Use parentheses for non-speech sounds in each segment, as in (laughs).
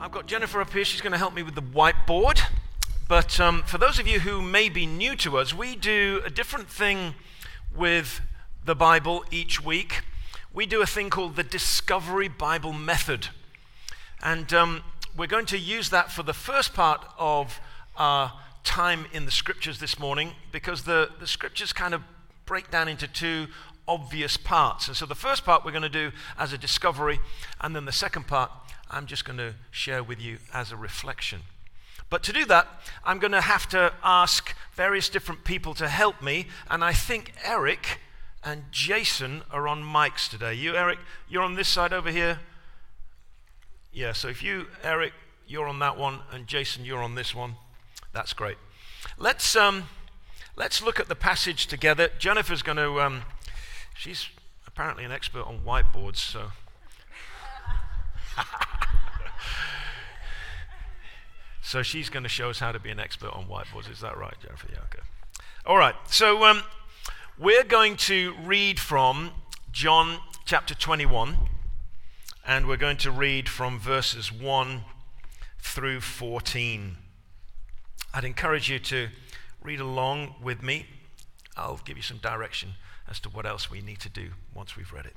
I've got Jennifer up here. She's going to help me with the whiteboard. But um, for those of you who may be new to us, we do a different thing with the Bible each week. We do a thing called the Discovery Bible Method. And um, we're going to use that for the first part of our time in the scriptures this morning because the, the scriptures kind of break down into two obvious parts. And so the first part we're going to do as a discovery, and then the second part I'm just going to share with you as a reflection. But to do that, I'm going to have to ask various different people to help me, and I think Eric and Jason are on mics today. You, Eric, you're on this side over here. Yeah, so if you, Eric, you're on that one, and Jason, you're on this one. That's great. Let's um, let's look at the passage together. Jennifer's going to. Um, she's apparently an expert on whiteboards, so. (laughs) so she's going to show us how to be an expert on whiteboards. Is that right, Jennifer? Yeah, okay. All right. So um, we're going to read from John chapter 21, and we're going to read from verses 1 through 14. I'd encourage you to read along with me. I'll give you some direction as to what else we need to do once we've read it.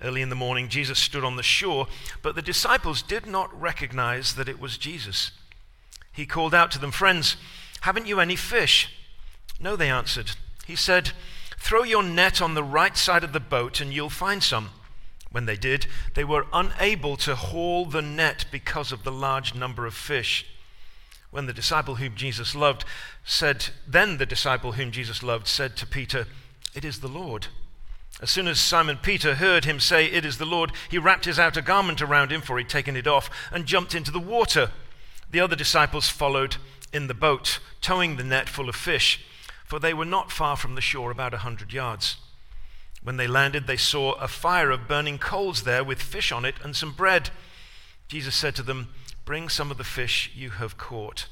Early in the morning, Jesus stood on the shore, but the disciples did not recognize that it was Jesus. He called out to them, Friends, haven't you any fish? No, they answered. He said, Throw your net on the right side of the boat and you'll find some. When they did, they were unable to haul the net because of the large number of fish. When the disciple whom Jesus loved said, Then the disciple whom Jesus loved said to Peter, It is the Lord. As soon as Simon Peter heard him say, It is the Lord, he wrapped his outer garment around him, for he'd taken it off, and jumped into the water. The other disciples followed in the boat, towing the net full of fish, for they were not far from the shore, about a hundred yards. When they landed, they saw a fire of burning coals there with fish on it and some bread. Jesus said to them, Bring some of the fish you have caught.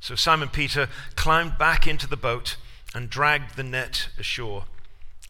So Simon Peter climbed back into the boat and dragged the net ashore.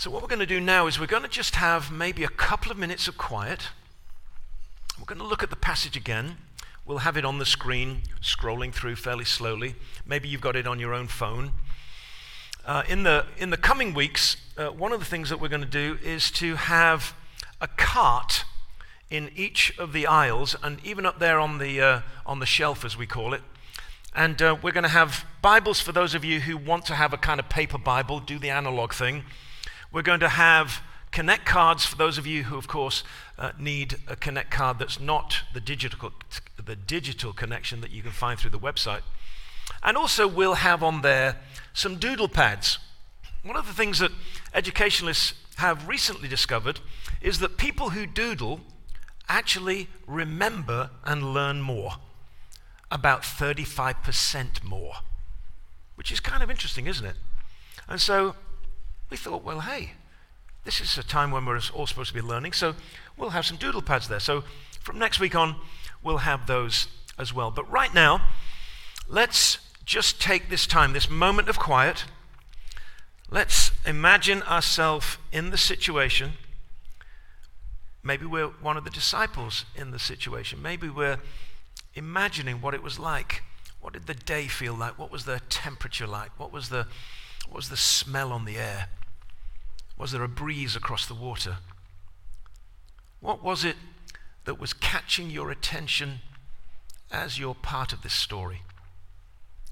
So, what we're going to do now is we're going to just have maybe a couple of minutes of quiet. We're going to look at the passage again. We'll have it on the screen, scrolling through fairly slowly. Maybe you've got it on your own phone. Uh, in, the, in the coming weeks, uh, one of the things that we're going to do is to have a cart in each of the aisles, and even up there on the, uh, on the shelf, as we call it. And uh, we're going to have Bibles for those of you who want to have a kind of paper Bible, do the analog thing. We're going to have Connect cards for those of you who, of course, uh, need a Connect card that's not the digital, the digital connection that you can find through the website. And also, we'll have on there some doodle pads. One of the things that educationalists have recently discovered is that people who doodle actually remember and learn more, about 35% more, which is kind of interesting, isn't it? And so we thought, well, hey, this is a time when we're all supposed to be learning, so we'll have some doodle pads there. So from next week on, we'll have those as well. But right now, let's just take this time, this moment of quiet. Let's imagine ourselves in the situation. Maybe we're one of the disciples in the situation. Maybe we're imagining what it was like. What did the day feel like? What was the temperature like? What was the, what was the smell on the air? Was there a breeze across the water? What was it that was catching your attention as you're part of this story?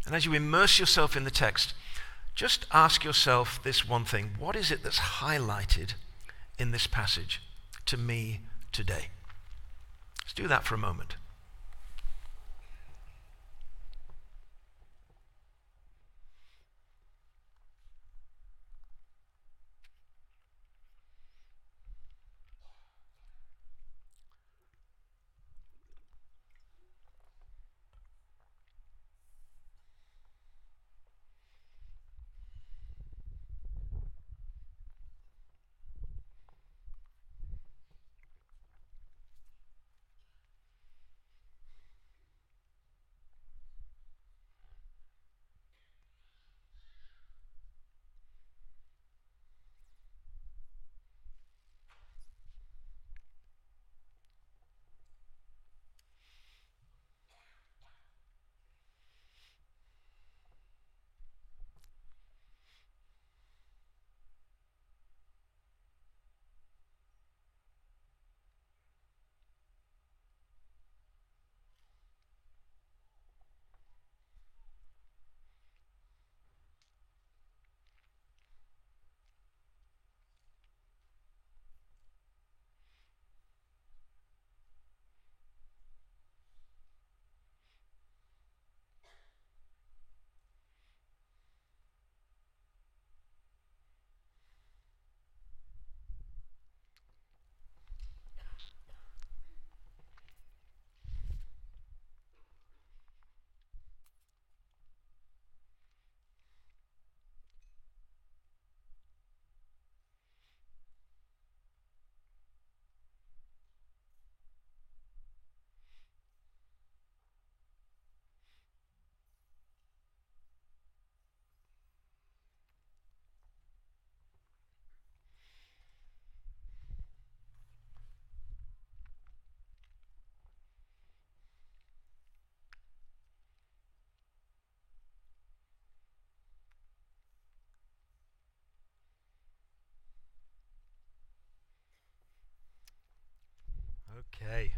And as you immerse yourself in the text, just ask yourself this one thing what is it that's highlighted in this passage to me today? Let's do that for a moment. Okay.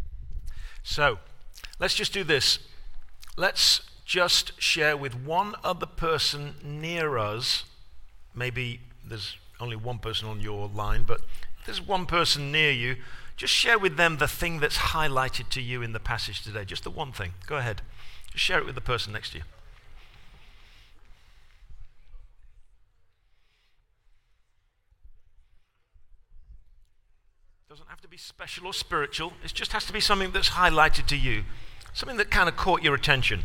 So, let's just do this. Let's just share with one other person near us. Maybe there's only one person on your line, but there's one person near you, just share with them the thing that's highlighted to you in the passage today. Just the one thing. Go ahead. Just share it with the person next to you. Doesn't have to be special or spiritual. It just has to be something that's highlighted to you, something that kind of caught your attention.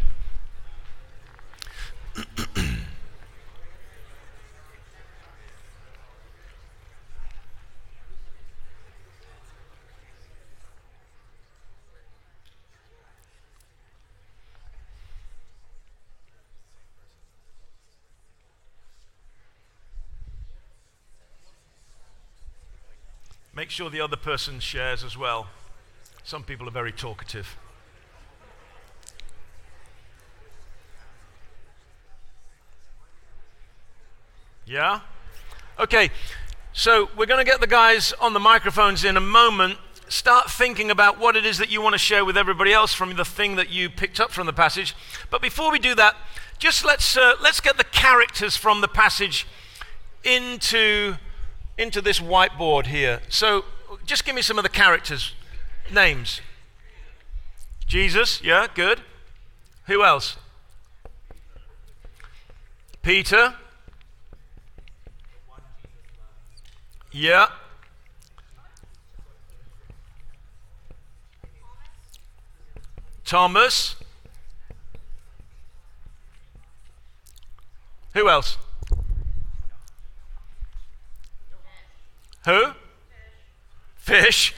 (clears throat) sure the other person shares as well. Some people are very talkative. Yeah? Okay, so we're going to get the guys on the microphones in a moment. Start thinking about what it is that you want to share with everybody else from the thing that you picked up from the passage. But before we do that, just let's, uh, let's get the characters from the passage into into this whiteboard here. So just give me some of the characters' names. Jesus, yeah, good. Who else? Peter. Yeah. Thomas. Who else? Who? Fish.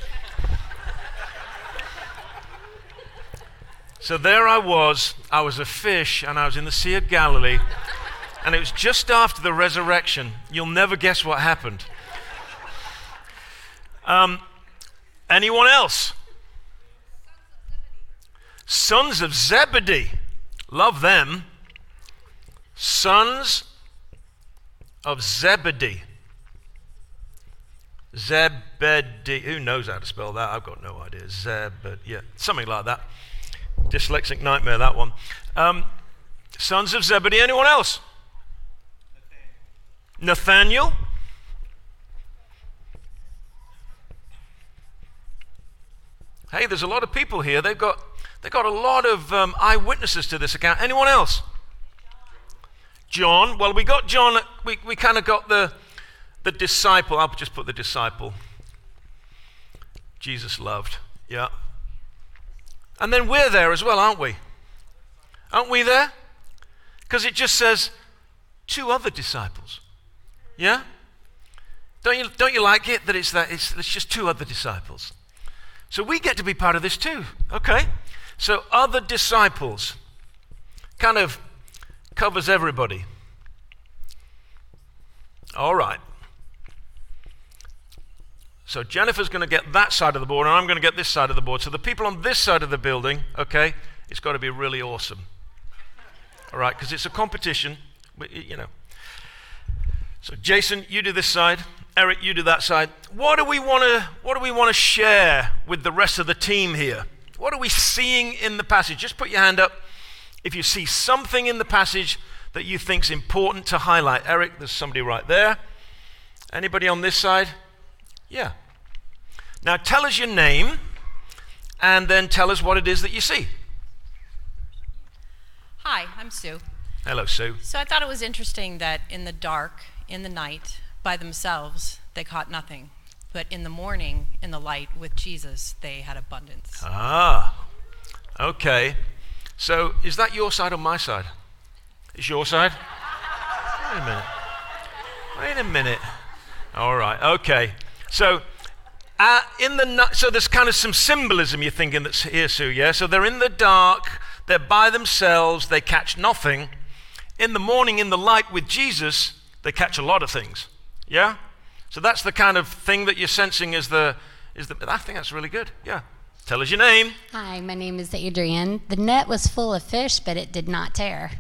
so there I was. I was a fish and I was in the Sea of Galilee. And it was just after the resurrection. You'll never guess what happened. Um, anyone else? Sons of Zebedee. Love them. Sons of Zebedee. Zebedee. Who knows how to spell that? I've got no idea. Zebedee. Yeah, something like that. Dyslexic nightmare, that one. Um, sons of Zebedee. Anyone else? Nathaniel. Hey, there's a lot of people here. They've got, they've got a lot of um, eyewitnesses to this account. Anyone else? John. Well, we got John, we, we kind of got the, the disciple. I'll just put the disciple. Jesus loved. Yeah. And then we're there as well, aren't we? Aren't we there? Because it just says two other disciples. Yeah? Don't you, don't you like it that it's that it's, it's just two other disciples? So we get to be part of this too. Okay? So other disciples kind of covers everybody. All right. So Jennifer's going to get that side of the board, and I'm going to get this side of the board. So the people on this side of the building, okay, it's got to be really awesome. All right, because it's a competition, you know. So Jason, you do this side. Eric, you do that side. What do we want to what do we want to share with the rest of the team here? What are we seeing in the passage? Just put your hand up if you see something in the passage that you think's important to highlight. Eric, there's somebody right there. Anybody on this side? Yeah. Now tell us your name and then tell us what it is that you see. Hi, I'm Sue. Hello, Sue. So I thought it was interesting that in the dark, in the night, by themselves, they caught nothing. But in the morning, in the light with Jesus, they had abundance. Ah, okay. So is that your side or my side? Is your side? (laughs) Wait a minute. Wait a minute. All right, okay. So, uh, in the so there's kind of some symbolism you're thinking that's here, Sue. Yeah. So they're in the dark. They're by themselves. They catch nothing. In the morning, in the light with Jesus, they catch a lot of things. Yeah. So that's the kind of thing that you're sensing is the is the. I think that's really good. Yeah. Tell us your name. Hi, my name is Adrian. The net was full of fish, but it did not tear.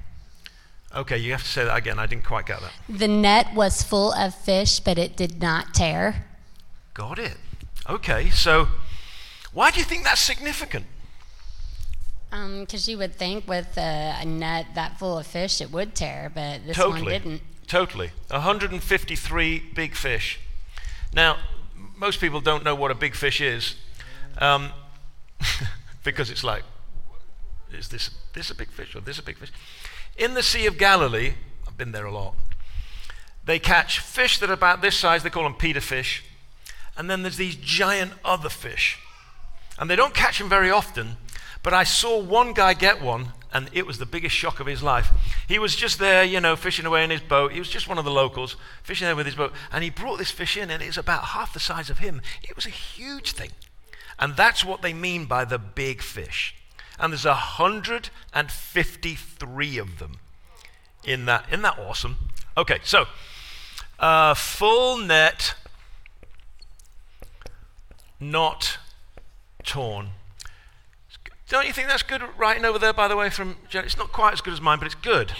Okay, you have to say that again. I didn't quite get that. The net was full of fish, but it did not tear. Got it. Okay, so why do you think that's significant? Because um, you would think with a, a, net that full of fish it would tear, but this totally. one didn't. Totally. 153 big fish. Now, most people don't know what a big fish is um, (laughs) because it's like, is this, this a big fish or this a big fish? In the Sea of Galilee, I've been there a lot, they catch fish that are about this size, they call them Peter fish and then there's these giant other fish. And they don't catch them very often, but I saw one guy get one, and it was the biggest shock of his life. He was just there, you know, fishing away in his boat. He was just one of the locals, fishing there with his boat, and he brought this fish in, and it was about half the size of him. It was a huge thing. And that's what they mean by the big fish. And there's 153 of them in that. Isn't that awesome? Okay, so uh, full net not torn. Don't you think that's good writing over there, by the way, from Jen? It's not quite as good as mine, but it's good.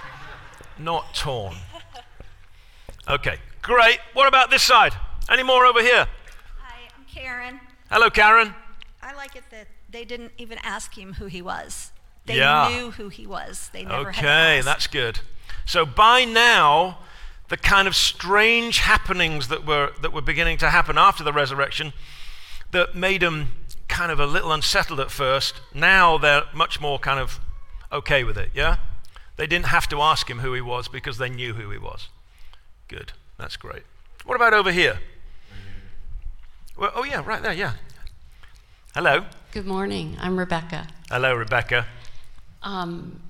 (laughs) not torn. Okay, great. What about this side? Any more over here? Hi, I'm Karen. Hello, Karen. I like it that they didn't even ask him who he was. They yeah. knew who he was. They never okay, that's good. So by now, the kind of strange happenings that were, that were beginning to happen after the resurrection that made them kind of a little unsettled at first. Now they're much more kind of okay with it, yeah? They didn't have to ask him who he was because they knew who he was. Good. That's great. What about over here? Well, oh, yeah, right there, yeah. Hello. Good morning. I'm Rebecca. Hello, Rebecca. Um,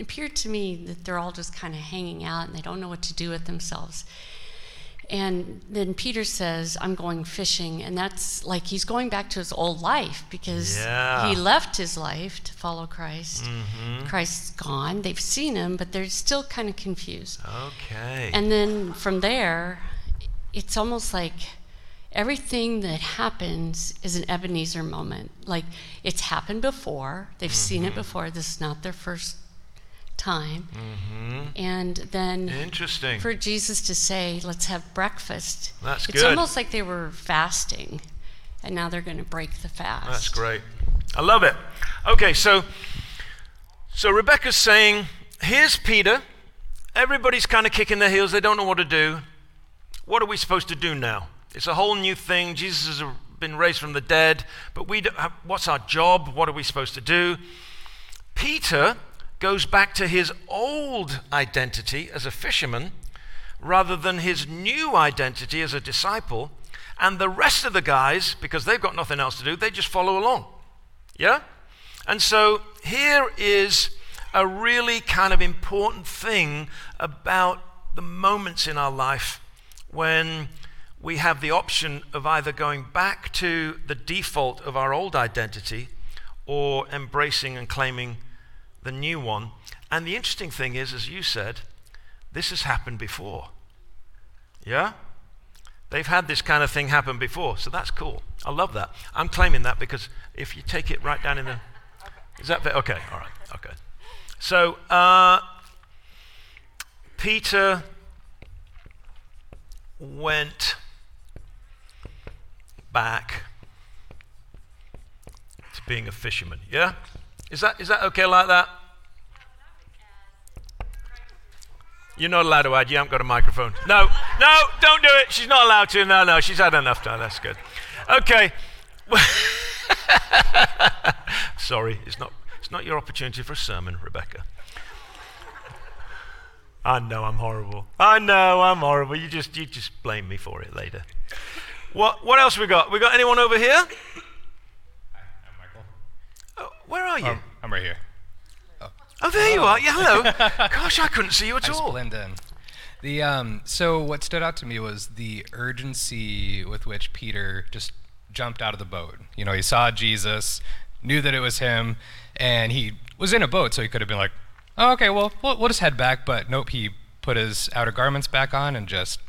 appeared to me that they're all just kind of hanging out and they don't know what to do with themselves. And then Peter says, I'm going fishing. And that's like he's going back to his old life because yeah. he left his life to follow Christ. Mm-hmm. Christ's gone. They've seen him, but they're still kind of confused. Okay. And then from there, it's almost like everything that happens is an Ebenezer moment. Like it's happened before, they've mm-hmm. seen it mm-hmm. before. This is not their first time. Mm-hmm. And then Interesting. for Jesus to say, let's have breakfast. That's it's good. almost like they were fasting and now they're going to break the fast. That's great. I love it. Okay, so so Rebecca's saying, here's Peter everybody's kind of kicking their heels. They don't know what to do. What are we supposed to do now? It's a whole new thing. Jesus has been raised from the dead, but we have, what's our job? What are we supposed to do? Peter goes back to his old identity as a fisherman rather than his new identity as a disciple. And the rest of the guys, because they've got nothing else to do, they just follow along. Yeah? And so here is a really kind of important thing about the moments in our life when we have the option of either going back to the default of our old identity or embracing and claiming the new one. And the interesting thing is, as you said, this has happened before. Yeah? They've had this kind of thing happen before, so that's cool. I love that. I'm claiming that because if you take it right down in the. (laughs) Is that okay? All right. Okay. So uh, Peter went back to being a fisherman. Yeah? Is that, is that okay like that? You're not allowed to add. You haven't got a microphone. No, no, don't do it. She's not allowed to. No, no, she's had enough time. That's good. Okay. (laughs) Sorry, it's not, it's not your opportunity for a sermon, Rebecca. I know I'm horrible. I know I'm horrible. You just, you just blame me for it later. What, what else we got? We got anyone over here? Hi, I'm Michael. Oh, where are you? Um, I'm right here. oh, there you are. Yeah, hello. (laughs) Gosh, I couldn't see you at I just all. blend in. The um, so what stood out to me was the urgency with which Peter just jumped out of the boat. You know, he saw Jesus, knew that it was him, and he was in a boat, so he could have been like, oh, "Okay, well, we'll, we'll just head back." But nope, he put his outer garments back on and just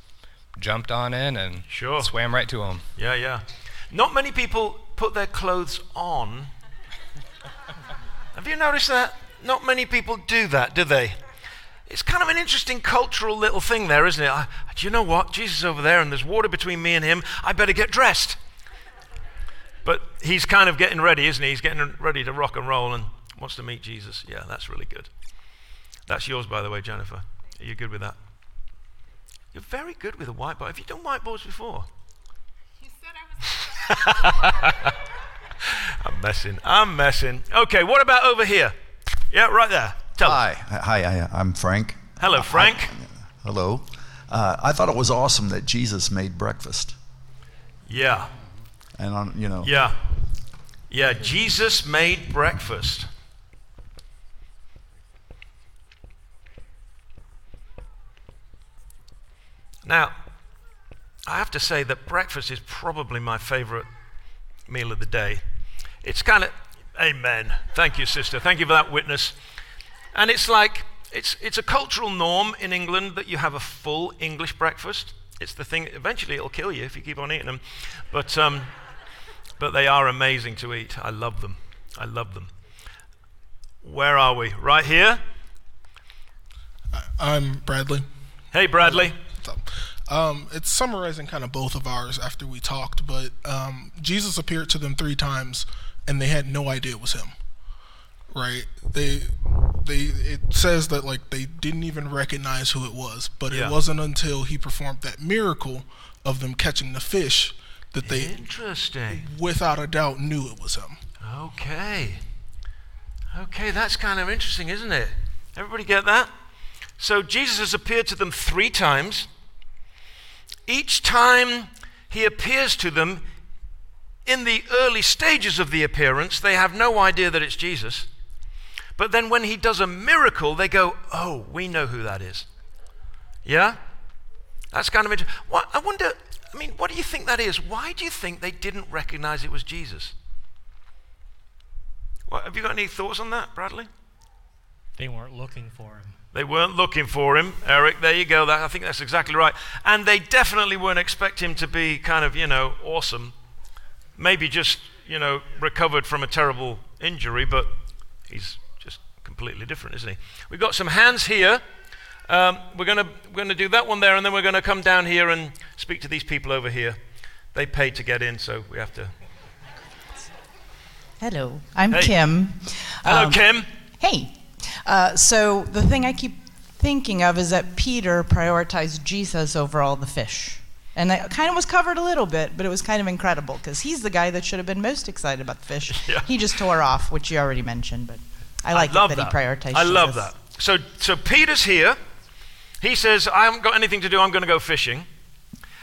jumped on in and Sure. swam right to him. Yeah, yeah. Not many people put their clothes on. Have you noticed that? Not many people do that, do they? It's kind of an interesting cultural little thing there, isn't it? I, do you know what? Jesus is over there and there's water between me and him. I better get dressed. But he's kind of getting ready, isn't he? He's getting ready to rock and roll and wants to meet Jesus. Yeah, that's really good. That's yours, by the way, Jennifer. Are you good with that? You're very good with a whiteboard. Have you done whiteboards before? (laughs) I'm messing. I'm messing. Okay, what about over here? Yeah, right there. Tell us. Hi, hi, hi, I'm Frank. Hello, Frank. Hello. Uh, I thought it was awesome that Jesus made breakfast, Yeah, and on, you know, yeah, yeah. Jesus made breakfast. Now, I have to say that breakfast is probably my favorite meal of the day. It's kind of, amen. Thank you, sister. Thank you for that witness. And it's like, it's, it's a cultural norm in England that you have a full English breakfast. It's the thing, eventually it'll kill you if you keep on eating them. But, um, but they are amazing to eat. I love them. I love them. Where are we? Right here? I'm Bradley. Hey, Bradley. Um, it's summarizing kind of both of ours after we talked, but um, Jesus appeared to them three times, and they had no idea it was him. Right? They, they. It says that like they didn't even recognize who it was, but Yeah. it wasn't until he performed that miracle of them catching the fish that they, Interesting. without a doubt, knew it was him. Okay. Okay, that's kind of interesting, isn't it? Everybody get that? So Jesus has appeared to them three times. Each time he appears to them, in the early stages of the appearance, they have no idea that it's Jesus. But then when he does a miracle, they go, Oh, we know who that is. Yeah? That's kind of interesting. What, I wonder, I mean, what do you think that is? Why do you think they didn't recognize it was Jesus? What, have you got any thoughts on that, Bradley? They weren't looking for him. They weren't looking for him, Eric. There you go. That, I think that's exactly right. And they definitely weren't expecting him to be kind of, you know, awesome. Maybe just, you know, recovered from a terrible injury, but he's just completely different, isn't he? We've got some hands here. Um, we're going to we're going to do that one there, and then we're going to come down here and speak to these people over here. They paid to get in, so we have to. Hello, I'm Hey. Kim. Hello, Um, Kim. Hey. Uh, so the thing I keep thinking of is that Peter prioritized Jesus over all the fish. And it kind of was covered a little bit, but it was kind of incredible because he's the guy that should have been most excited about the fish. (laughs) Yeah. He just tore off, which you already mentioned, but I like love it that, he prioritized I love Jesus. that. So, so Peter's here. He says, I haven't got anything to do. I'm going to go fishing.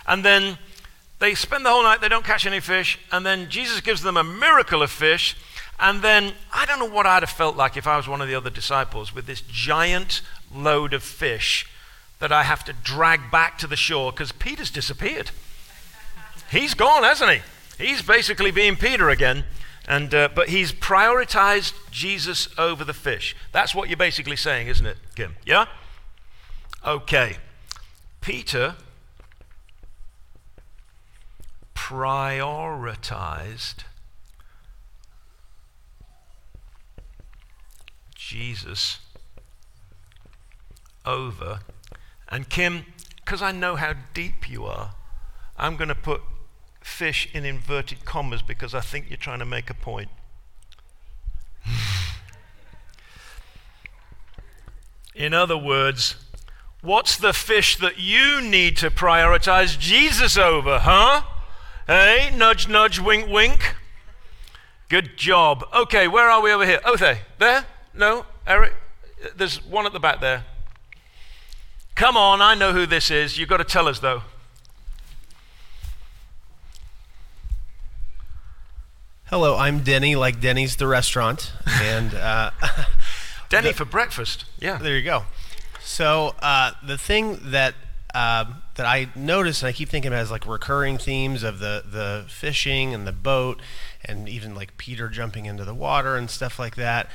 And then they spend the whole night. They don't catch any fish. And then Jesus gives them a miracle of fish. And then I don't know what I'd have felt like if I was one of the other disciples with this giant load of fish that I have to drag back to the shore because Peter's disappeared. He's gone, hasn't he? He's basically being Peter again. And, uh, but he's prioritized Jesus over the fish. That's what you're basically saying, isn't it, Kim? Yeah? Okay. Peter prioritized Jesus over. And Kim, because I know how deep you are, I'm going to put fish in inverted commas because I think you're trying to make a point. in other words, what's the fish that you need to prioritize Jesus over, huh? Hey, nudge, nudge, wink, wink. Good job. Okay, where are we over here? Oh, there. There? No? Eric? There's one at the back there. Come on, I know who this is. You've got to tell us, though. Hello, I'm Denny, like Denny's the restaurant, and uh, (laughs) Denny the- for breakfast. Yeah. There you go. So uh, the thing that uh, that I notice, and I keep thinking about, is like recurring themes of the the fishing and the boat, and even like Peter jumping into the water and stuff like that.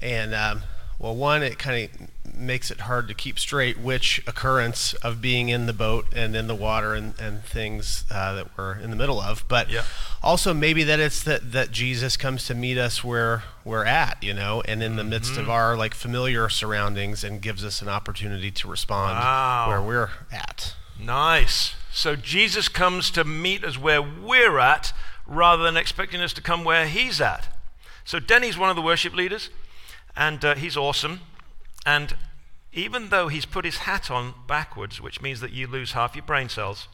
And um, well, one, it kind of makes it hard to keep straight which occurrence of being in the boat and in the water and, and things uh, that we're in the middle of. But Yeah. also maybe that it's that, that Jesus comes to meet us where we're at, you know, and in the midst of our like familiar surroundings and gives us an opportunity to respond Wow. where we're at. Nice. So Jesus comes to meet us where we're at rather than expecting us to come where he's at. So Denny's one of the worship leaders, and uh, he's awesome. And even though he's put his hat on backwards, which means that you lose half your brain cells,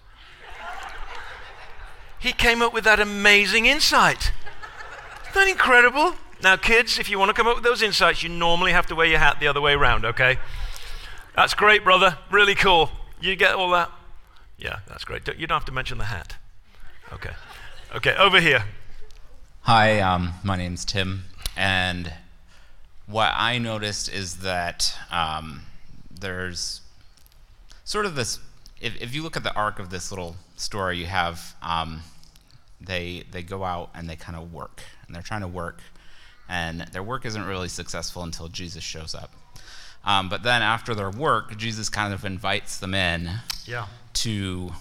he came up with that amazing insight. Isn't that incredible? Now, kids, if you want to come up with those insights, you normally have to wear your hat the other way around, okay? That's great, brother. Really cool. You get all that? Yeah, that's great. You don't have to mention the hat. Okay. Okay, over here. Hi, um, my name's Tim, and what I noticed is that um, there's sort of this. If, if you look at the arc of this little story, you have um, they they go out and they kind of work, and they're trying to work, and their work isn't really successful until Jesus shows up. Um, but then after their work, Jesus kind of invites them in Yeah. to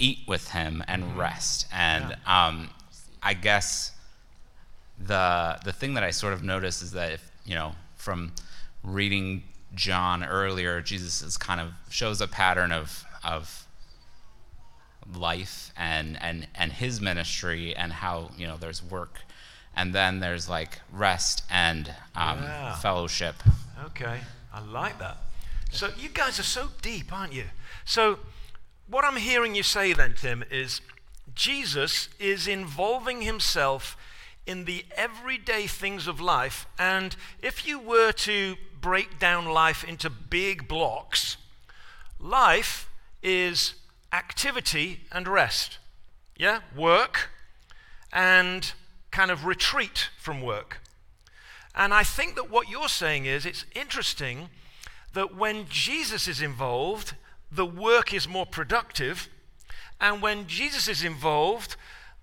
eat with him and rest. And um, I guess the the thing that I sort of noticed is that if you know from reading John earlier, Jesus is kind of shows a pattern of of life and and and his ministry and how you know there's work and then there's like rest and um, Yeah. fellowship Okay, I like that. So you guys are so deep, aren't you? So what I'm hearing you say then, Tim, is Jesus is involving himself in the everyday things of life. And if you were to break down life into big blocks, life is activity and rest. Yeah? Work and kind of retreat from work. And I think that what you're saying is it's interesting that when Jesus is involved, the work is more productive. And when Jesus is involved,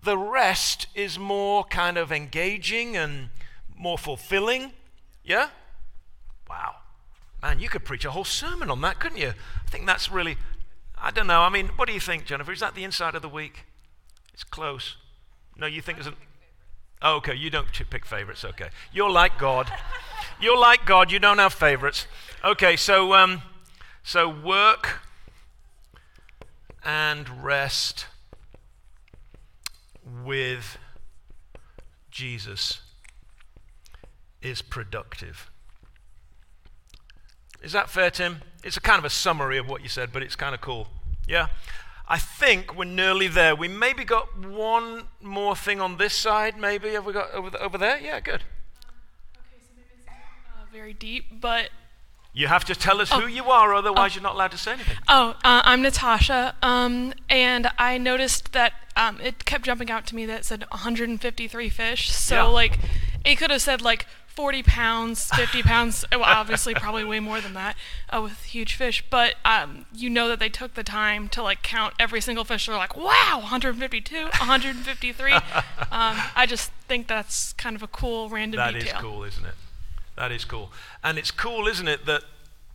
the rest is more kind of engaging and more fulfilling. Yeah? Wow. Man, you could preach a whole sermon on that, couldn't you? I think that's really, I don't know. I mean, what do you think, Jennifer? Is that the inside of the week? It's close. No, you think it's an. Oh, okay, you don't pick favorites. Okay, you're like God. (laughs) You're like God. You don't have favorites. Okay, so um, so work and rest with Jesus is productive. Is that fair, Tim? It's a kind of a summary of what you said, but it's kind of cool. Yeah? I think we're nearly there. We maybe got one more thing on this side, maybe. Have we got over, the, over there? Yeah, good. Um, okay, so maybe it's uh, very deep, but You have to tell us Oh. who you are, otherwise, you're not allowed to say anything. oh, uh, I'm Natasha, um, and I noticed that um, it kept jumping out to me that it said 153 fish. So Yeah. like, it could have said like 40 pounds, 50 (laughs) pounds. Well, obviously, probably way more than that uh, with huge fish. But um, you know that they took the time to like count every single fish. They're like, wow, 152, 153. (laughs) um, I just think that's kind of a cool random That detail. That is cool, isn't it? That is cool. And it's cool, isn't it, that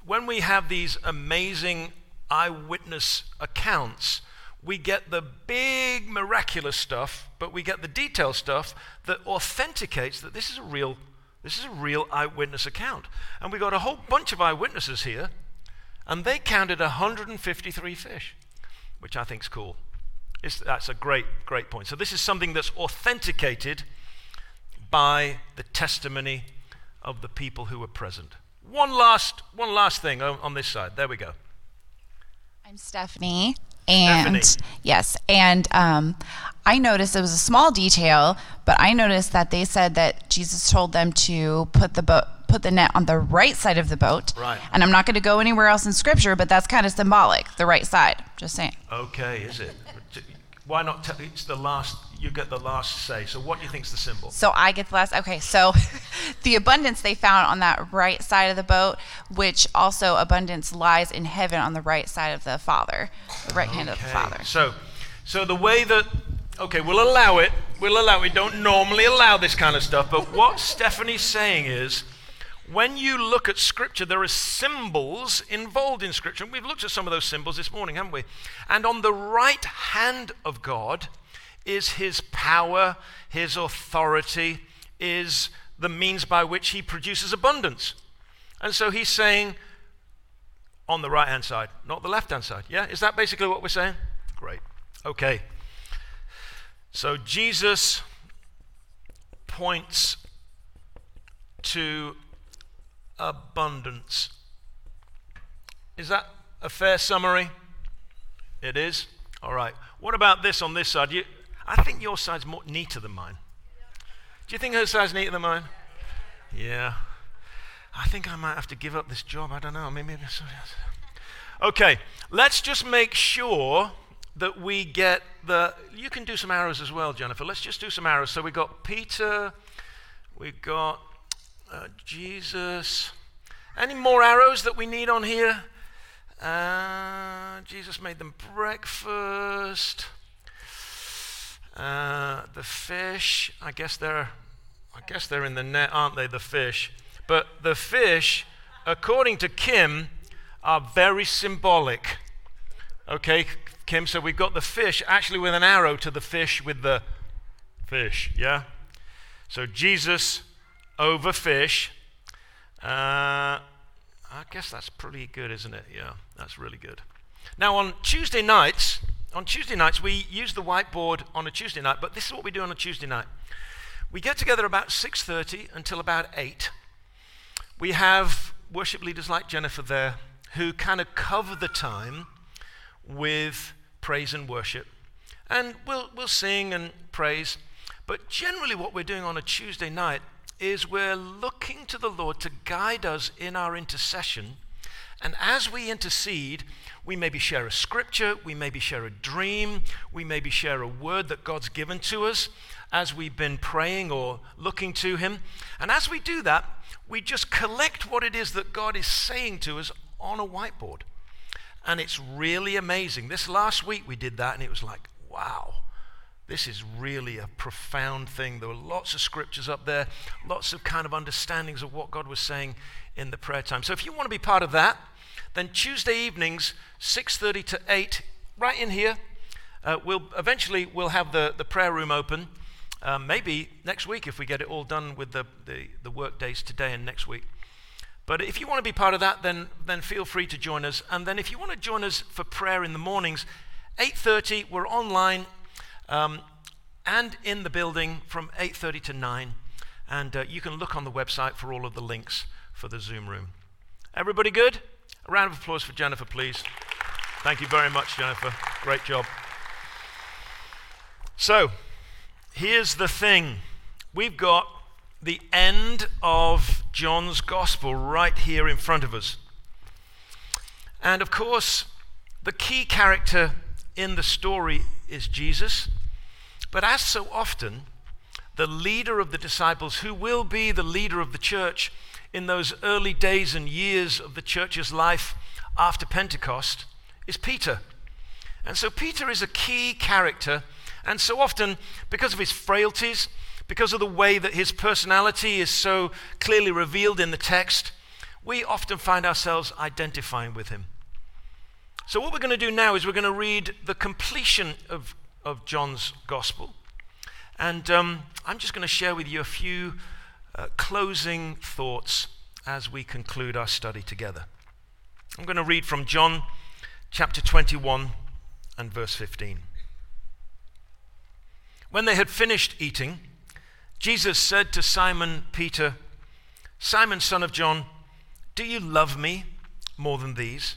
when we have these amazing eyewitness accounts, we get the big miraculous stuff, but we get the detailed stuff that authenticates that this is a real this is a real eyewitness account. And we got a whole bunch of eyewitnesses here, and they counted 153 fish, which I think is cool. It's, that's a great, great point. So this is something that's authenticated by the testimony of the people who were present. One last, one last thing on, on this side. There we go. I'm Stephanie. And Stephanie. yes, and um, I noticed it was a small detail, but I noticed that they said that Jesus told them to put the boat, put the net on the right side of the boat. Right. And I'm not going to go anywhere else in Scripture, but that's kind of symbolic, the right side. Just saying. Okay, is it? Why not? Tell, it's the last. You get the last say. So, what do you think's the symbol? So I get the last. Okay, so (laughs) the abundance they found on that right side of the boat, which also abundance lies in heaven on the right side of the Father, the right hand of the Okay, Father. So, so the way that okay, we'll allow it. We'll allow. We don't normally allow this kind of stuff, but what Stephanie's saying is, when you look at Scripture, there are symbols involved in Scripture. And we've looked at some of those symbols this morning, haven't we? And on the right hand of God is His power, His authority, is the means by which He produces abundance. And so He's saying, on the right hand side, not the left hand side. Yeah? Is that basically what we're saying? Great. Okay. So Jesus points to abundance. Is that a fair summary? It is? All right. What about this on this side? You, I think your side's more neater than mine. Do you think her side's neater than mine? Yeah. I think I might have to give up this job. I don't know. Maybe. Okay, let's just make sure that we get the. You can do some arrows as well, Jennifer. Let's just do some arrows. So we got Peter, we got uh, Jesus. Any more arrows that we need on here? Uh, Jesus made them breakfast. Uh, the fish. I guess they're. I guess they're in the net, aren't they? The fish. But the fish, according to Kim, are very symbolic. Okay, Kim, so we've got the fish actually with an arrow to the fish with the fish, yeah? So Jesus over fish. Uh, I guess that's pretty good, isn't it? Yeah, that's really good. Now, on Tuesday nights, on Tuesday nights, we use the whiteboard on a Tuesday night, but this is what we do on a Tuesday night. We get together about 6:30 until about 8. We have worship leaders like Jennifer there who kind of cover the time with praise and worship. And we'll, we'll sing and praise. But generally, what we're doing on a Tuesday night is we're looking to the Lord to guide us in our intercession. And as we intercede, we maybe share a scripture, we maybe share a dream, we maybe share a word that God's given to us as we've been praying or looking to Him. And as we do that, we just collect what it is that God is saying to us on a whiteboard. And it's really amazing. This last week we did that, and it was like, wow, this is really a profound thing. There were lots of scriptures up there, lots of kind of understandings of what God was saying in the prayer time. So if you want to be part of that, then Tuesday evenings, 6:30 to 8, right in here, uh, we'll eventually we'll have the, the prayer room open. Um, maybe next week if we get it all done with the, the, the work days today and next week. But if you want to be part of that, then, then feel free to join us. And then if you want to join us for prayer in the mornings, 8.30, we're online um, and in the building from 8.30 to 9. And uh, you can look on the website for all of the links for the Zoom room. Everybody good? A round of applause for Jennifer, please. Thank you very much, Jennifer. Great job. So, here's the thing we've got the end of John's gospel right here in front of us. And of course, the key character in the story is Jesus. But as so often, the leader of the disciples, who will be the leader of the church in those early days and years of the church's life after Pentecost, is Peter. And so Peter is a key character, and so often, because of his frailties, because of the way that his personality is so clearly revealed in the text, we often find ourselves identifying with him. So, what we're going to do now is we're going to read the completion of, of John's gospel. And um, I'm just going to share with you a few uh, closing thoughts as we conclude our study together. I'm going to read from John chapter 21 and verse 15. When they had finished eating, Jesus said to Simon Peter, Simon, son of John, do you love me more than these?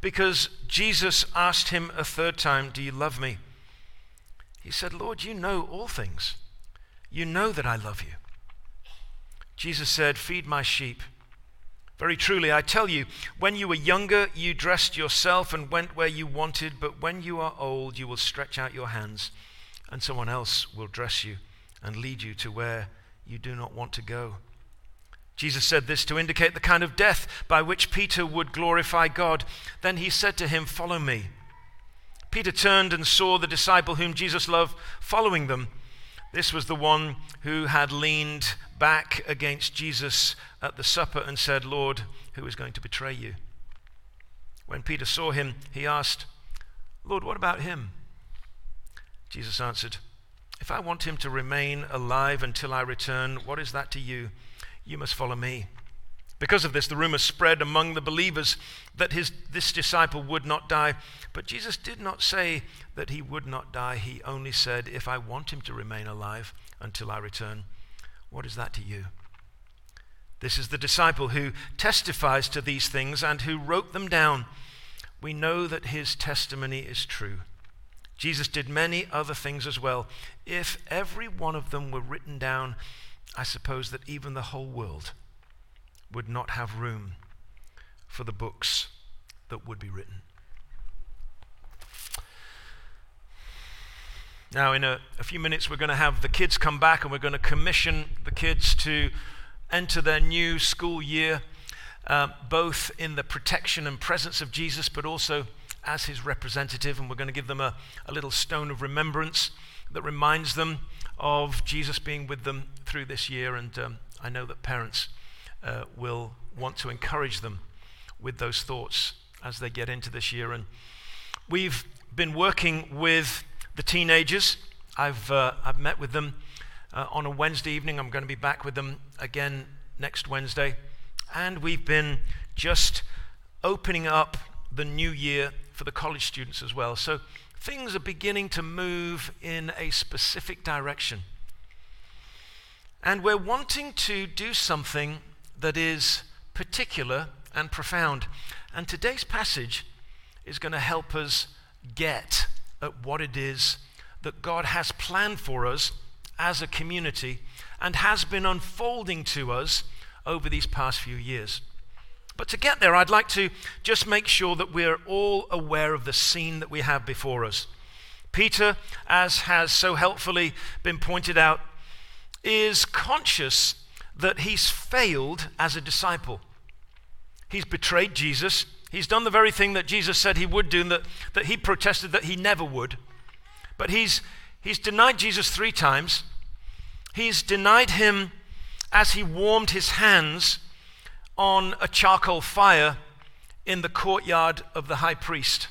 because Jesus asked him a third time, Do you love me? He said, Lord, you know all things. You know that I love you. Jesus said, Feed my sheep. Very truly, I tell you, when you were younger, you dressed yourself and went where you wanted, but when you are old, you will stretch out your hands, and someone else will dress you and lead you to where you do not want to go. Jesus said this to indicate the kind of death by which Peter would glorify God. Then he said to him, Follow me. Peter turned and saw the disciple whom Jesus loved following them. This was the one who had leaned back against Jesus at the supper and said, Lord, who is going to betray you? When Peter saw him, he asked, Lord, what about him? Jesus answered, If I want him to remain alive until I return, what is that to you? You must follow me. Because of this, the rumor spread among the believers that his, this disciple would not die. But Jesus did not say that he would not die. He only said, If I want him to remain alive until I return, what is that to you? This is the disciple who testifies to these things and who wrote them down. We know that his testimony is true. Jesus did many other things as well. If every one of them were written down, I suppose that even the whole world would not have room for the books that would be written. Now, in a, a, few minutes, we're going to have the kids come back and we're going to commission the kids to enter their new school year, uh, both in the protection and presence of Jesus, but also as his representative. And we're going to give them a, a little stone of remembrance that reminds them of Jesus being with them through this year. And um, I know that parents uh, will want to encourage them with those thoughts as they get into this year. And we've been working with the teenagers. I've, uh, I've met with them uh, on a Wednesday evening. I'm going to be back with them again next Wednesday. And we've been just opening up the new year for the college students as well. So things are beginning to move in a specific direction. And we're wanting to do something that is particular and profound. And today's passage is going to help us get at what it is that God has planned for us as a community and has been unfolding to us over these past few years. But to get there, I'd like to just make sure that we're all aware of the scene that we have before us. Peter, as has so helpfully been pointed out, is conscious that he's failed as a disciple. He's betrayed Jesus. He's done the very thing that Jesus said he would do and that, that he protested that he never would. But he's, he's denied Jesus three times. He's denied him as he warmed his hands on a charcoal fire in the courtyard of the high priest.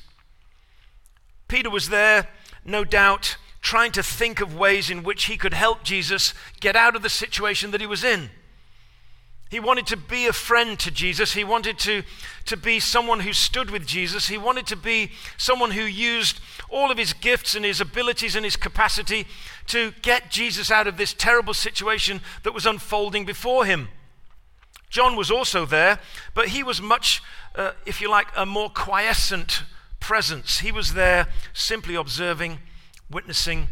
Peter was there, no doubt, trying to think of ways in which he could help Jesus get out of the situation that he was in. He wanted to be a friend to Jesus. He wanted to, to be someone who stood with Jesus. He wanted to be someone who used all of his gifts and his abilities and his capacity to get Jesus out of this terrible situation that was unfolding before him. John was also there, but he was much, uh, if you like, a more quiescent presence. He was there simply observing, witnessing,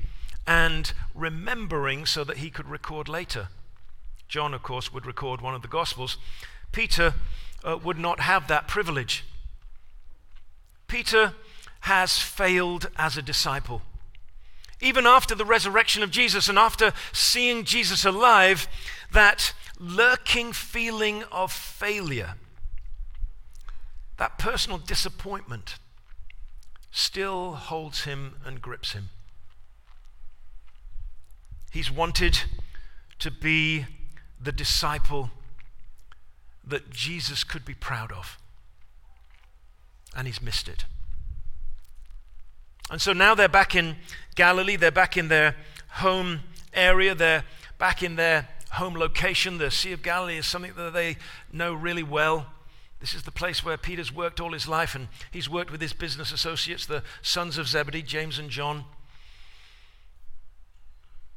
and remembering so that he could record later. John, of course, would record one of the Gospels. Peter uh, would not have that privilege. Peter has failed as a disciple. Even after the resurrection of Jesus and after seeing Jesus alive, that lurking feeling of failure, that personal disappointment, still holds him and grips him. He's wanted to be the disciple that Jesus could be proud of. And he's missed it. And so now they're back in Galilee, they're back in their home area, they're back in their home location. The Sea of Galilee is something that they know really well. This is the place where Peter's worked all his life, and he's worked with his business associates, the sons of Zebedee, James and John.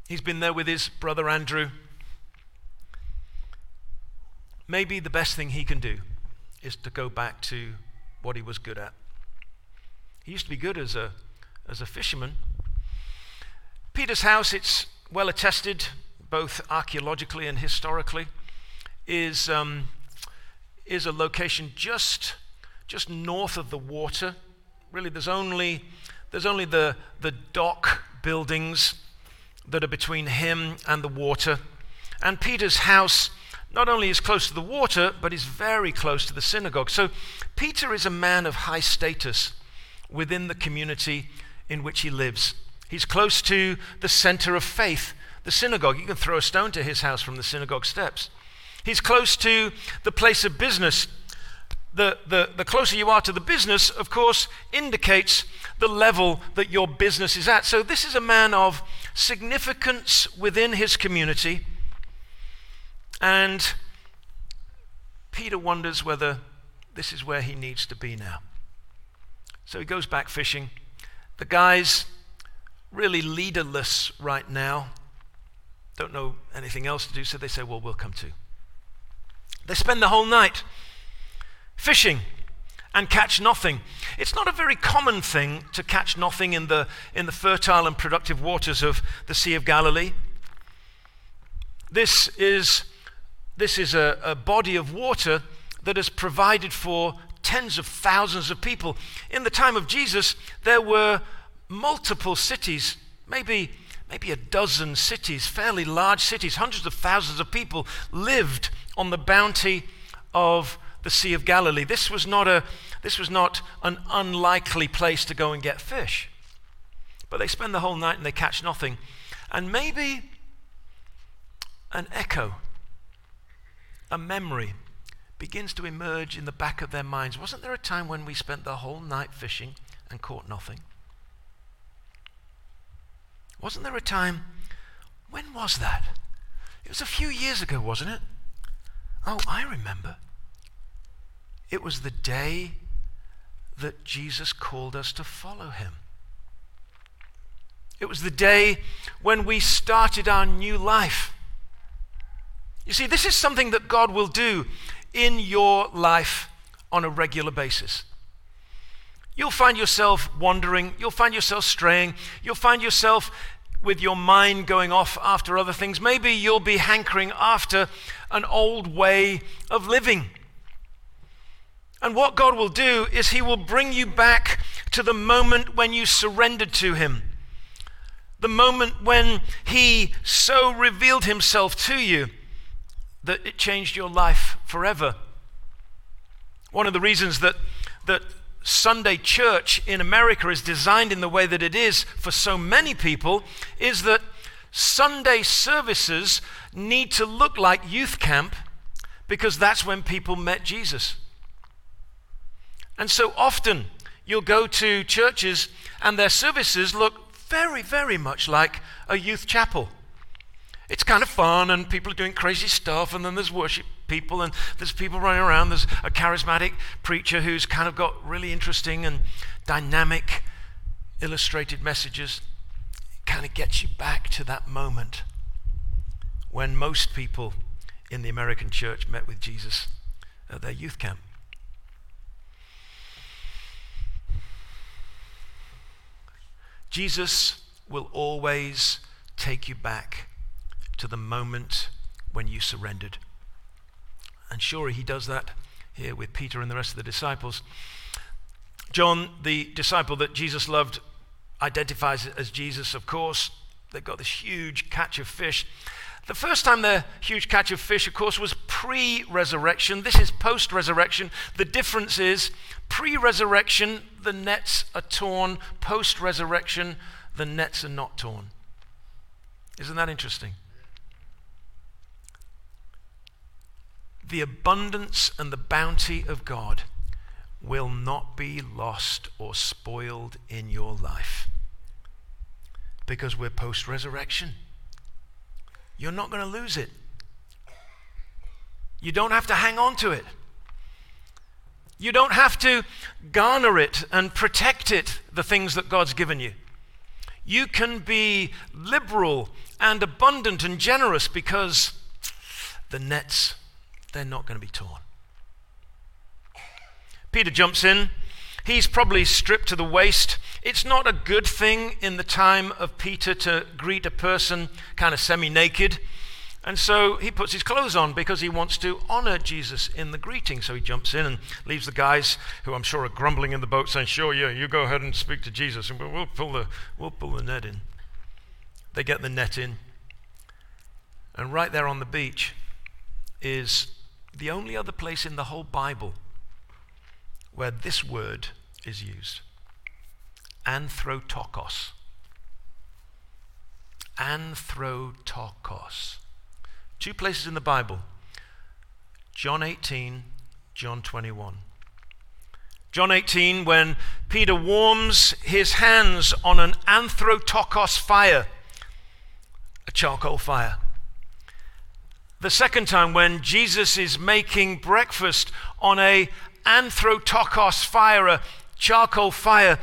He's been there with his brother Andrew. Maybe the best thing he can do is to go back to what he was good at. He used to be good as a, as a fisherman. Peter's house, it's well attested, both archaeologically and historically, is, um, is a location just, just north of the water. Really, there's only, there's only the, the dock buildings that are between him and the water. And Peter's house not only is close to the water, but is very close to the synagogue. So Peter is a man of high status within the community in which he lives. He's close to the center of faith, the synagogue. You can throw a stone to his house from the synagogue steps. He's close to the place of business. The, the, the closer you are to the business, of course, indicates the level that your business is at. So, this is a man of significance within his community and Peter wonders whether this is where he needs to be now. So he goes back fishing. The guy's really leaderless right now. Don't know anything else to do, so they say, Well, we'll come too. They spend the whole night fishing and catch nothing. It's not a very common thing to catch nothing in the, in the fertile and productive waters of the Sea of Galilee. This is this is a, a body of water that has provided for tens of thousands of people. In the time of Jesus, there were multiple cities, maybe, maybe a dozen cities, fairly large cities, hundreds of thousands of people lived on the bounty of the Sea of Galilee. This was not, a, this was not an unlikely place to go and get fish. But they spend the whole night and they catch nothing. And maybe an echo a memory begins to emerge in the back of their minds. Wasn't there a time when we spent the whole night fishing and caught nothing? Wasn't there a time? When was that? It was a few years ago, wasn't it? Oh, I remember. It was the day that Jesus called us to follow him. It was the day when we started our new life. You see, this is something that God will do in your life on a regular basis. You'll find yourself wandering, you'll find yourself straying, you'll find yourself with your mind going off after other things. Maybe you'll be hankering after an old way of living. And what God will do is He will bring you back to the moment when you surrendered to Him. The moment when He so revealed Himself to you that it changed your life forever. One of the reasons that, that Sunday church in America is designed in the way that it is for so many people is that Sunday services need to look like youth camp because that's when people met Jesus. And so often you'll go to churches and their services look very, very much like a youth chapel. It's kind of fun and people are doing crazy stuff, and then there's worship people and there's people running around. There's a charismatic preacher who's kind of got really interesting and dynamic illustrated messages. It kind of gets you back to that moment when most people in the American church met with Jesus at their youth camp. Jesus will always take you back to the moment when you surrendered. And surely he does that here with Peter and the rest of the disciples. John, the disciple that Jesus loved, identifies as Jesus, of course. They've got this huge catch of fish. The first time the huge catch of fish, of course, was pre resurrection. This is post resurrection. The difference is pre resurrection, the nets are torn. Post resurrection, the nets are not torn. Isn't that interesting? The abundance and the bounty of God will not be lost or spoiled in your life because we're post resurrection. You're not going to lose it. You don't have to hang on to it. You don't have to garner it and protect it, the things that God's given you. You can be liberal and abundant and generous because the nets, they're not going to be torn. Peter jumps in. He's probably stripped to the waist. It's not a good thing in the time of Peter to greet a person kind of semi naked. And so he puts his clothes on because he wants to honor Jesus in the greeting. So he jumps in and leaves the guys who I'm sure are grumbling in the boat saying, Sure, yeah, you go ahead and speak to Jesus and we'll pull the, we'll pull the net in. They get the net in. And right there on the beach is the only other place in the whole Bible where this word is used anthrotokos. Anthrotokos. Two places in the Bible John 18, John 21. John 18, when Peter warms his hands on an anthrotokos fire, a charcoal fire. The second time, when Jesus is making breakfast on a anthrotokos fire, a charcoal fire.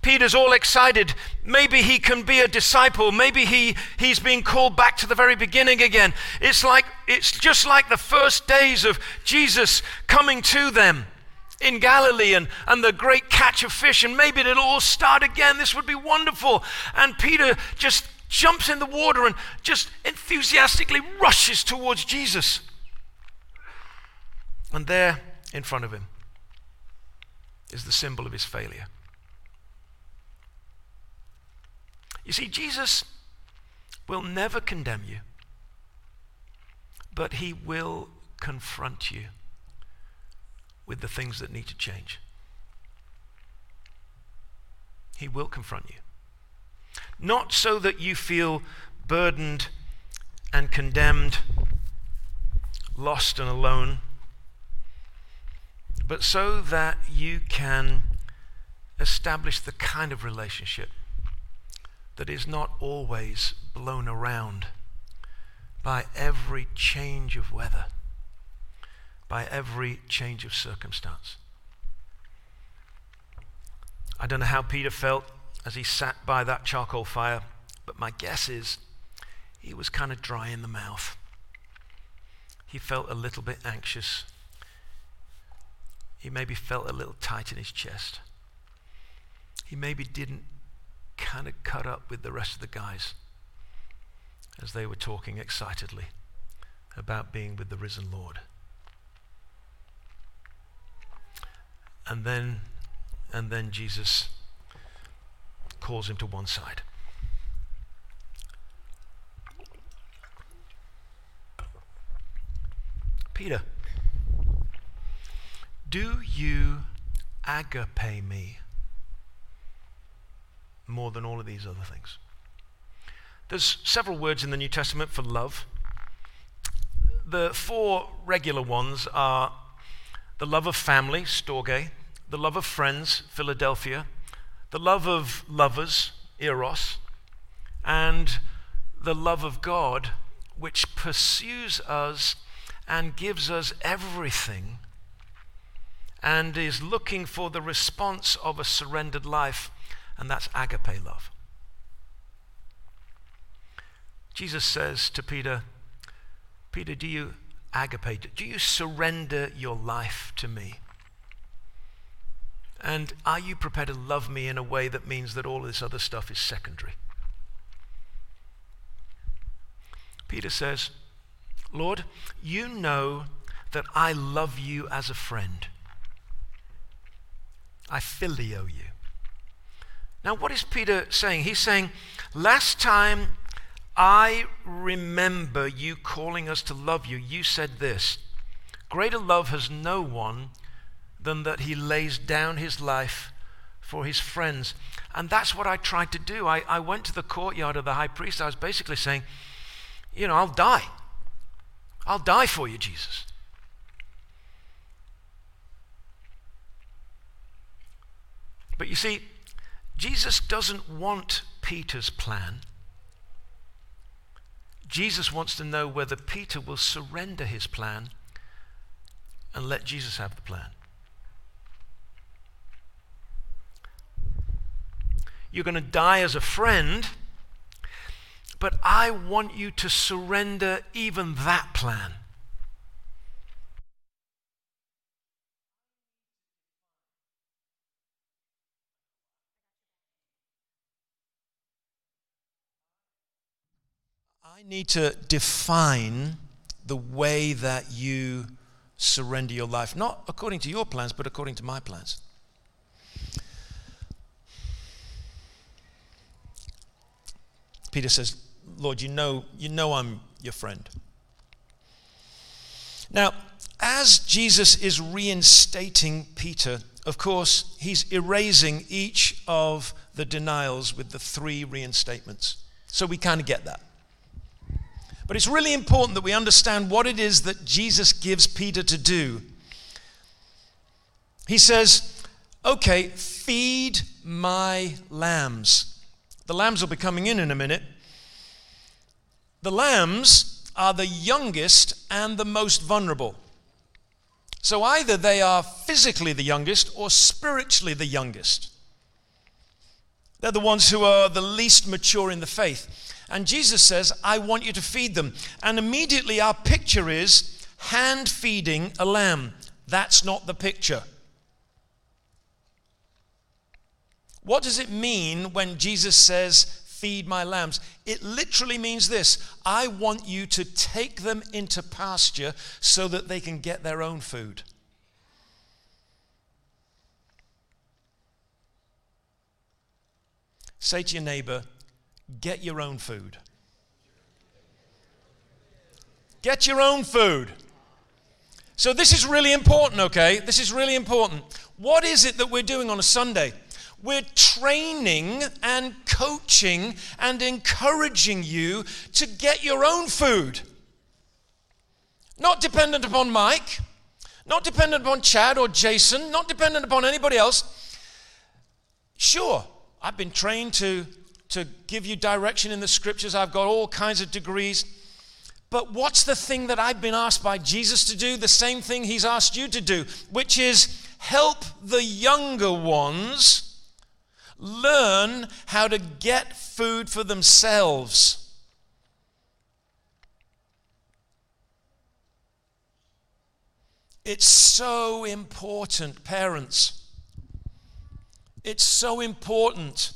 Peter's all excited. Maybe he can be a disciple. Maybe he, he's being called back to the very beginning again. It's like it's just like the first days of Jesus coming to them in Galilee and, and the great catch of fish, and maybe it'll all start again. This would be wonderful. And Peter just jumps in the water and just enthusiastically rushes towards Jesus. And there in front of him is the symbol of his failure. You see, Jesus will never condemn you, but he will confront you with the things that need to change. He will confront you. Not so that you feel burdened and condemned, lost and alone but so that you can establish the kind of relationship that is not always blown around by every change of weather, by every change of circumstance. I don't know how Peter felt as he sat by that charcoal fire, but my guess is he was kind of dry in the mouth. He felt a little bit anxious he maybe felt a little tight in his chest. He maybe didn't kind of cut up with the rest of the guys as they were talking excitedly about being with the risen Lord. And then and then Jesus calls him to one side. Peter, do you agape me more than all of these other things? There's several words in the New Testament for love. The four regular ones are the love of family, storge, the love of friends, Philadelphia, the love of lovers, Eros, and the love of God, which pursues us and gives us everything and is looking for the response of a surrendered life, and that's agape love. Jesus says to Peter, Peter, do you agape? Do you surrender your life to me? And are you prepared to love me in a way that means that all this other stuff is secondary? Peter says, Lord, you know that I love you as a friend. I phileo you. Now, what is Peter saying? He's saying, Last time I remember you calling us to love you, you said this Greater love has no one than that he lays down his life for his friends. And that's what I tried to do. I, I went to the courtyard of the high priest. I was basically saying, You know, I'll die. I'll die for you, Jesus. But you see, Jesus doesn't want Peter's plan. Jesus wants to know whether Peter will surrender his plan and let Jesus have the plan. You're going to die as a friend, but I want you to surrender even that plan. I need to define the way that you surrender your life, not according to your plans, but according to my plans. Peter says, Lord, you know, you know I'm your friend. Now, as Jesus is reinstating Peter, of course, he's erasing each of the denials with the three reinstatements. So we kind of get that. But it's really important that we understand what it is that Jesus gives Peter to do. He says, Okay, feed my lambs. The lambs will be coming in in a minute. The lambs are the youngest and the most vulnerable. So either they are physically the youngest or spiritually the youngest. They're the ones who are the least mature in the faith. And Jesus says, I want you to feed them. And immediately our picture is hand feeding a lamb. That's not the picture. What does it mean when Jesus says, Feed my lambs? It literally means this I want you to take them into pasture so that they can get their own food. Say to your neighbor, get your own food. Get your own food. So, this is really important, okay? This is really important. What is it that we're doing on a Sunday? We're training and coaching and encouraging you to get your own food. Not dependent upon Mike, not dependent upon Chad or Jason, not dependent upon anybody else. Sure, I've been trained to to give you direction in the scriptures. I've got all kinds of degrees. But what's the thing that I've been asked by Jesus to do? The same thing he's asked you to do, which is help the younger ones learn how to get food for themselves. It's so important, parents. It's so important,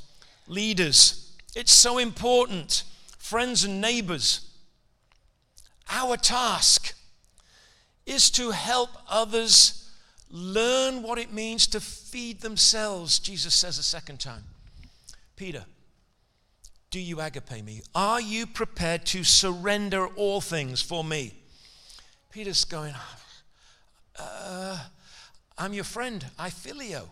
leaders. It's so important, friends and neighbors. Our task is to help others learn what it means to feed themselves, Jesus says a second time. Peter, do you agape me? Are you prepared to surrender all things for me? Peter's going, uh, I'm your friend. I phileo.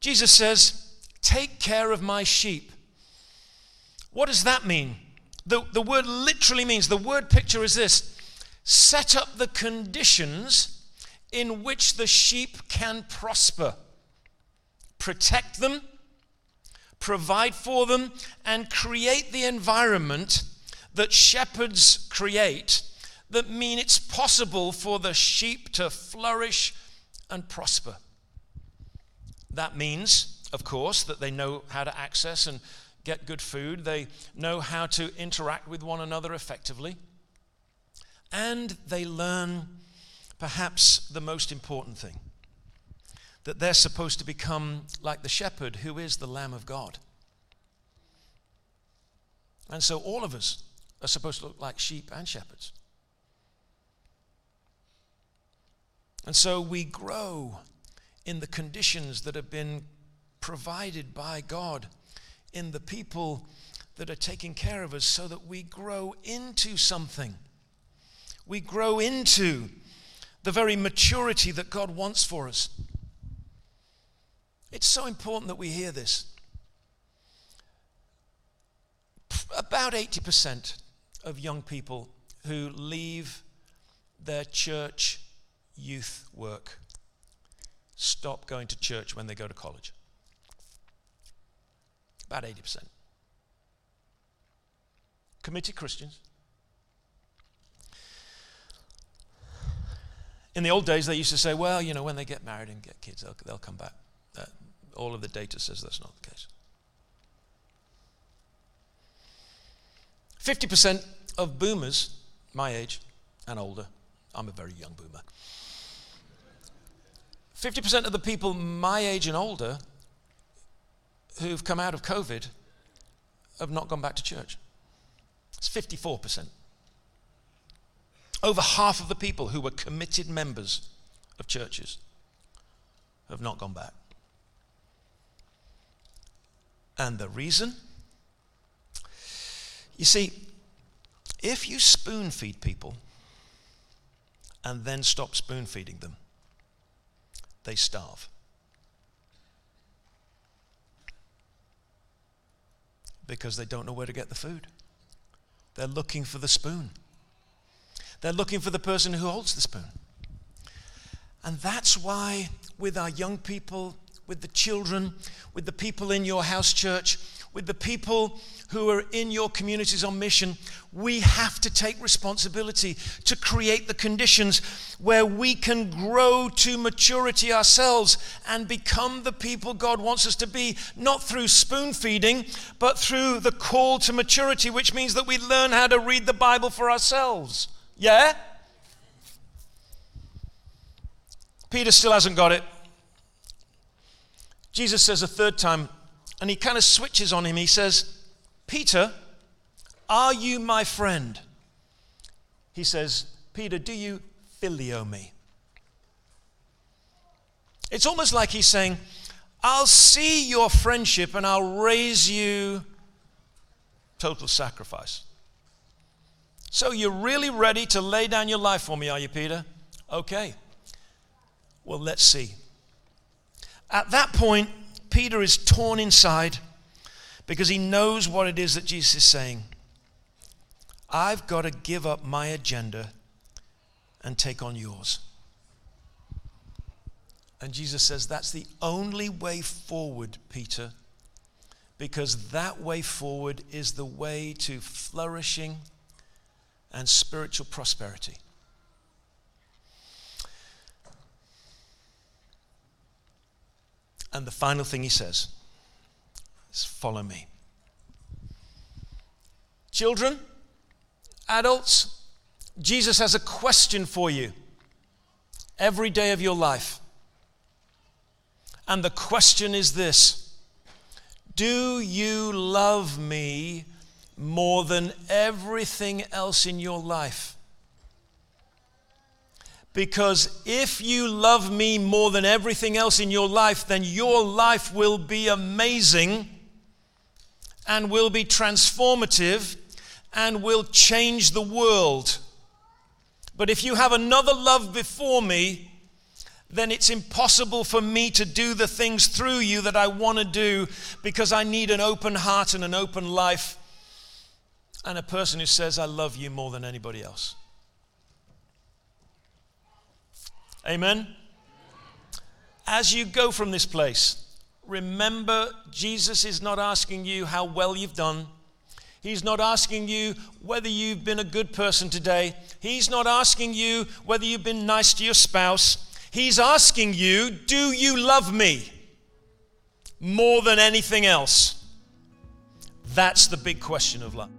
Jesus says, Take care of my sheep. What does that mean? The, the word literally means, the word picture is this set up the conditions in which the sheep can prosper. Protect them, provide for them, and create the environment that shepherds create that mean it's possible for the sheep to flourish and prosper. That means, of course, that they know how to access and get good food, they know how to interact with one another effectively, and they learn perhaps the most important thing that they're supposed to become like the shepherd who is the Lamb of God. And so all of us are supposed to look like sheep and shepherds. And so we grow in the conditions that have been provided by God, in the people that are taking care of us, so that we grow into something. We grow into the very maturity that God wants for us. It's so important that we hear this. About 80% of young people who leave their church youth work stop going to church when they go to college. About 80%. Committed Christians. In the old days, they used to say, well, you know, when they get married and get kids, they'll, they'll come back. That, all of the data says that's not the case. 50% of boomers, my age and older, I'm a very young boomer, 50% of the people my age and older who've come out of COVID have not gone back to church. It's 54%. Over half of the people who were committed members of churches have not gone back. And the reason? You see, if you spoon feed people and then stop spoon feeding them, they starve. Because they don't know where to get the food. They're looking for the spoon. They're looking for the person who holds the spoon. And that's why, with our young people, with the children, with the people in your house church, with the people who are in your communities on mission, we have to take responsibility to create the conditions where we can grow to maturity ourselves and become the people God wants us to be, not through spoon feeding, but through the call to maturity, which means that we learn how to read the Bible for ourselves. Yeah? Peter still hasn't got it. Jesus says a third time, and he kind of switches on him. He says, Peter, are you my friend? He says, Peter, do you phileo me? It's almost like he's saying, I'll see your friendship and I'll raise you total sacrifice. So you're really ready to lay down your life for me, are you, Peter? Okay. Well, let's see. At that point, Peter is torn inside because he knows what it is that Jesus is saying. I've got to give up my agenda and take on yours. And Jesus says, That's the only way forward, Peter, because that way forward is the way to flourishing and spiritual prosperity. And the final thing he says is follow me. Children, adults, Jesus has a question for you every day of your life. And the question is this Do you love me more than everything else in your life? Because if you love me more than everything else in your life, then your life will be amazing and will be transformative and will change the world. But if you have another love before me, then it's impossible for me to do the things through you that I want to do because I need an open heart and an open life and a person who says, I love you more than anybody else. Amen? As you go from this place, remember Jesus is not asking you how well you've done. He's not asking you whether you've been a good person today. He's not asking you whether you've been nice to your spouse. He's asking you, Do you love me more than anything else? That's the big question of life.